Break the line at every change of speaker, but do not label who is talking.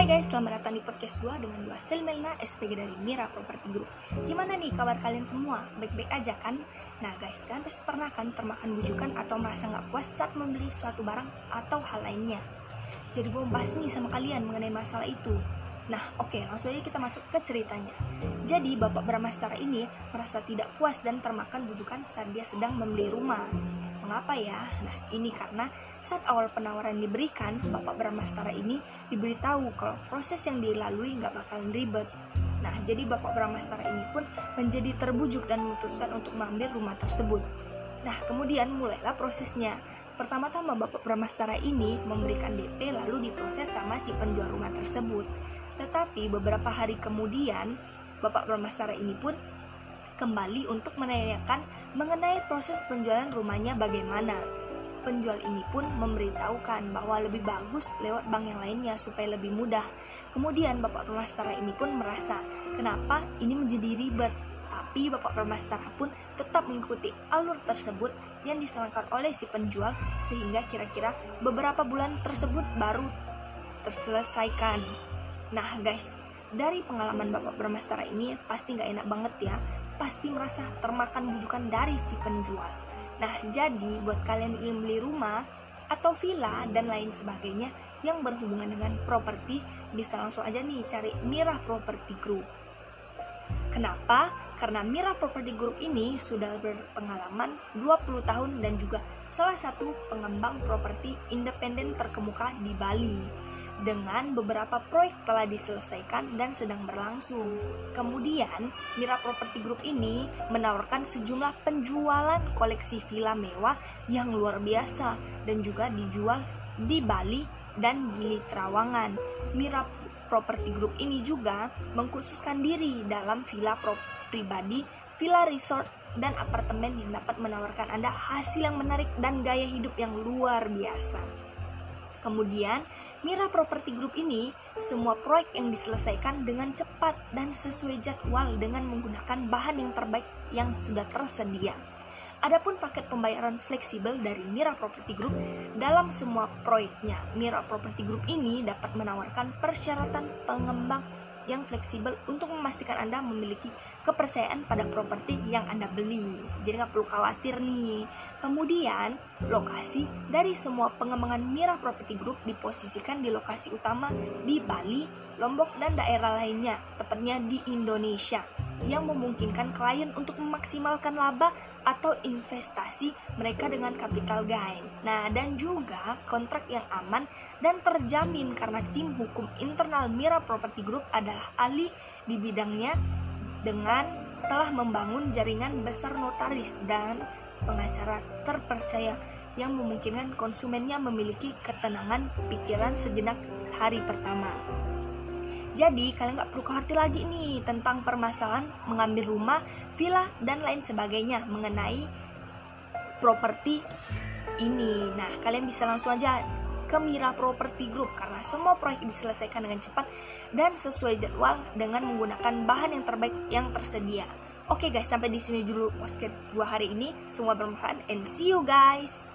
Hai guys, selamat datang di podcast gue dengan gue Selmelna, SPG dari Mira Property Group. Gimana nih kabar kalian semua? Baik-baik aja kan? Nah guys, kalian pasti pernah kan termakan bujukan atau merasa nggak puas saat membeli suatu barang atau hal lainnya? Jadi gue bahas nih sama kalian mengenai masalah itu. Nah oke, okay, langsung aja kita masuk ke ceritanya. Jadi Bapak Bramastara ini merasa tidak puas dan termakan bujukan saat dia sedang membeli rumah Mengapa ya? Nah, ini karena saat awal penawaran diberikan, Bapak Bramastara ini diberitahu kalau proses yang dilalui nggak bakalan ribet. Nah, jadi Bapak Bramastara ini pun menjadi terbujuk dan memutuskan untuk mengambil rumah tersebut. Nah, kemudian mulailah prosesnya. Pertama-tama Bapak Bramastara ini memberikan DP lalu diproses sama si penjual rumah tersebut. Tetapi beberapa hari kemudian, Bapak Bramastara ini pun kembali untuk menanyakan mengenai proses penjualan rumahnya bagaimana. Penjual ini pun memberitahukan bahwa lebih bagus lewat bank yang lainnya supaya lebih mudah. Kemudian Bapak Permastara ini pun merasa, kenapa ini menjadi ribet? Tapi Bapak Permastara pun tetap mengikuti alur tersebut yang disarankan oleh si penjual sehingga kira-kira beberapa bulan tersebut baru terselesaikan. Nah guys, dari pengalaman Bapak Permastara ini pasti nggak enak banget ya pasti merasa termakan bujukan dari si penjual. Nah, jadi buat kalian yang beli rumah atau villa dan lain sebagainya yang berhubungan dengan properti, bisa langsung aja nih cari Mirah Property Group. Kenapa? Karena Mirah Property Group ini sudah berpengalaman 20 tahun dan juga salah satu pengembang properti independen terkemuka di Bali dengan beberapa proyek telah diselesaikan dan sedang berlangsung. Kemudian, Mira Property Group ini menawarkan sejumlah penjualan koleksi villa mewah yang luar biasa dan juga dijual di Bali dan Gili Trawangan. Mira Property Group ini juga mengkhususkan diri dalam villa pribadi, villa resort, dan apartemen yang dapat menawarkan Anda hasil yang menarik dan gaya hidup yang luar biasa. Kemudian, Mira Property Group ini semua proyek yang diselesaikan dengan cepat dan sesuai jadwal dengan menggunakan bahan yang terbaik yang sudah tersedia. Adapun paket pembayaran fleksibel dari Mira Property Group dalam semua proyeknya. Mira Property Group ini dapat menawarkan persyaratan pengembang yang fleksibel untuk memastikan Anda memiliki kepercayaan pada properti yang Anda beli. Jadi nggak perlu khawatir nih. Kemudian, lokasi dari semua pengembangan Mira Property Group diposisikan di lokasi utama di Bali, Lombok, dan daerah lainnya, tepatnya di Indonesia yang memungkinkan klien untuk memaksimalkan laba atau investasi mereka dengan capital gain. Nah, dan juga kontrak yang aman dan terjamin karena tim hukum internal Mira Property Group adalah ahli di bidangnya dengan telah membangun jaringan besar notaris dan pengacara terpercaya yang memungkinkan konsumennya memiliki ketenangan pikiran sejenak hari pertama. Jadi kalian nggak perlu khawatir lagi nih tentang permasalahan mengambil rumah, villa, dan lain sebagainya mengenai properti ini. Nah, kalian bisa langsung aja ke Mira Property Group karena semua proyek diselesaikan dengan cepat dan sesuai jadwal dengan menggunakan bahan yang terbaik yang tersedia. Oke guys, sampai di sini dulu podcast dua hari ini. Semua bermanfaat and see you guys.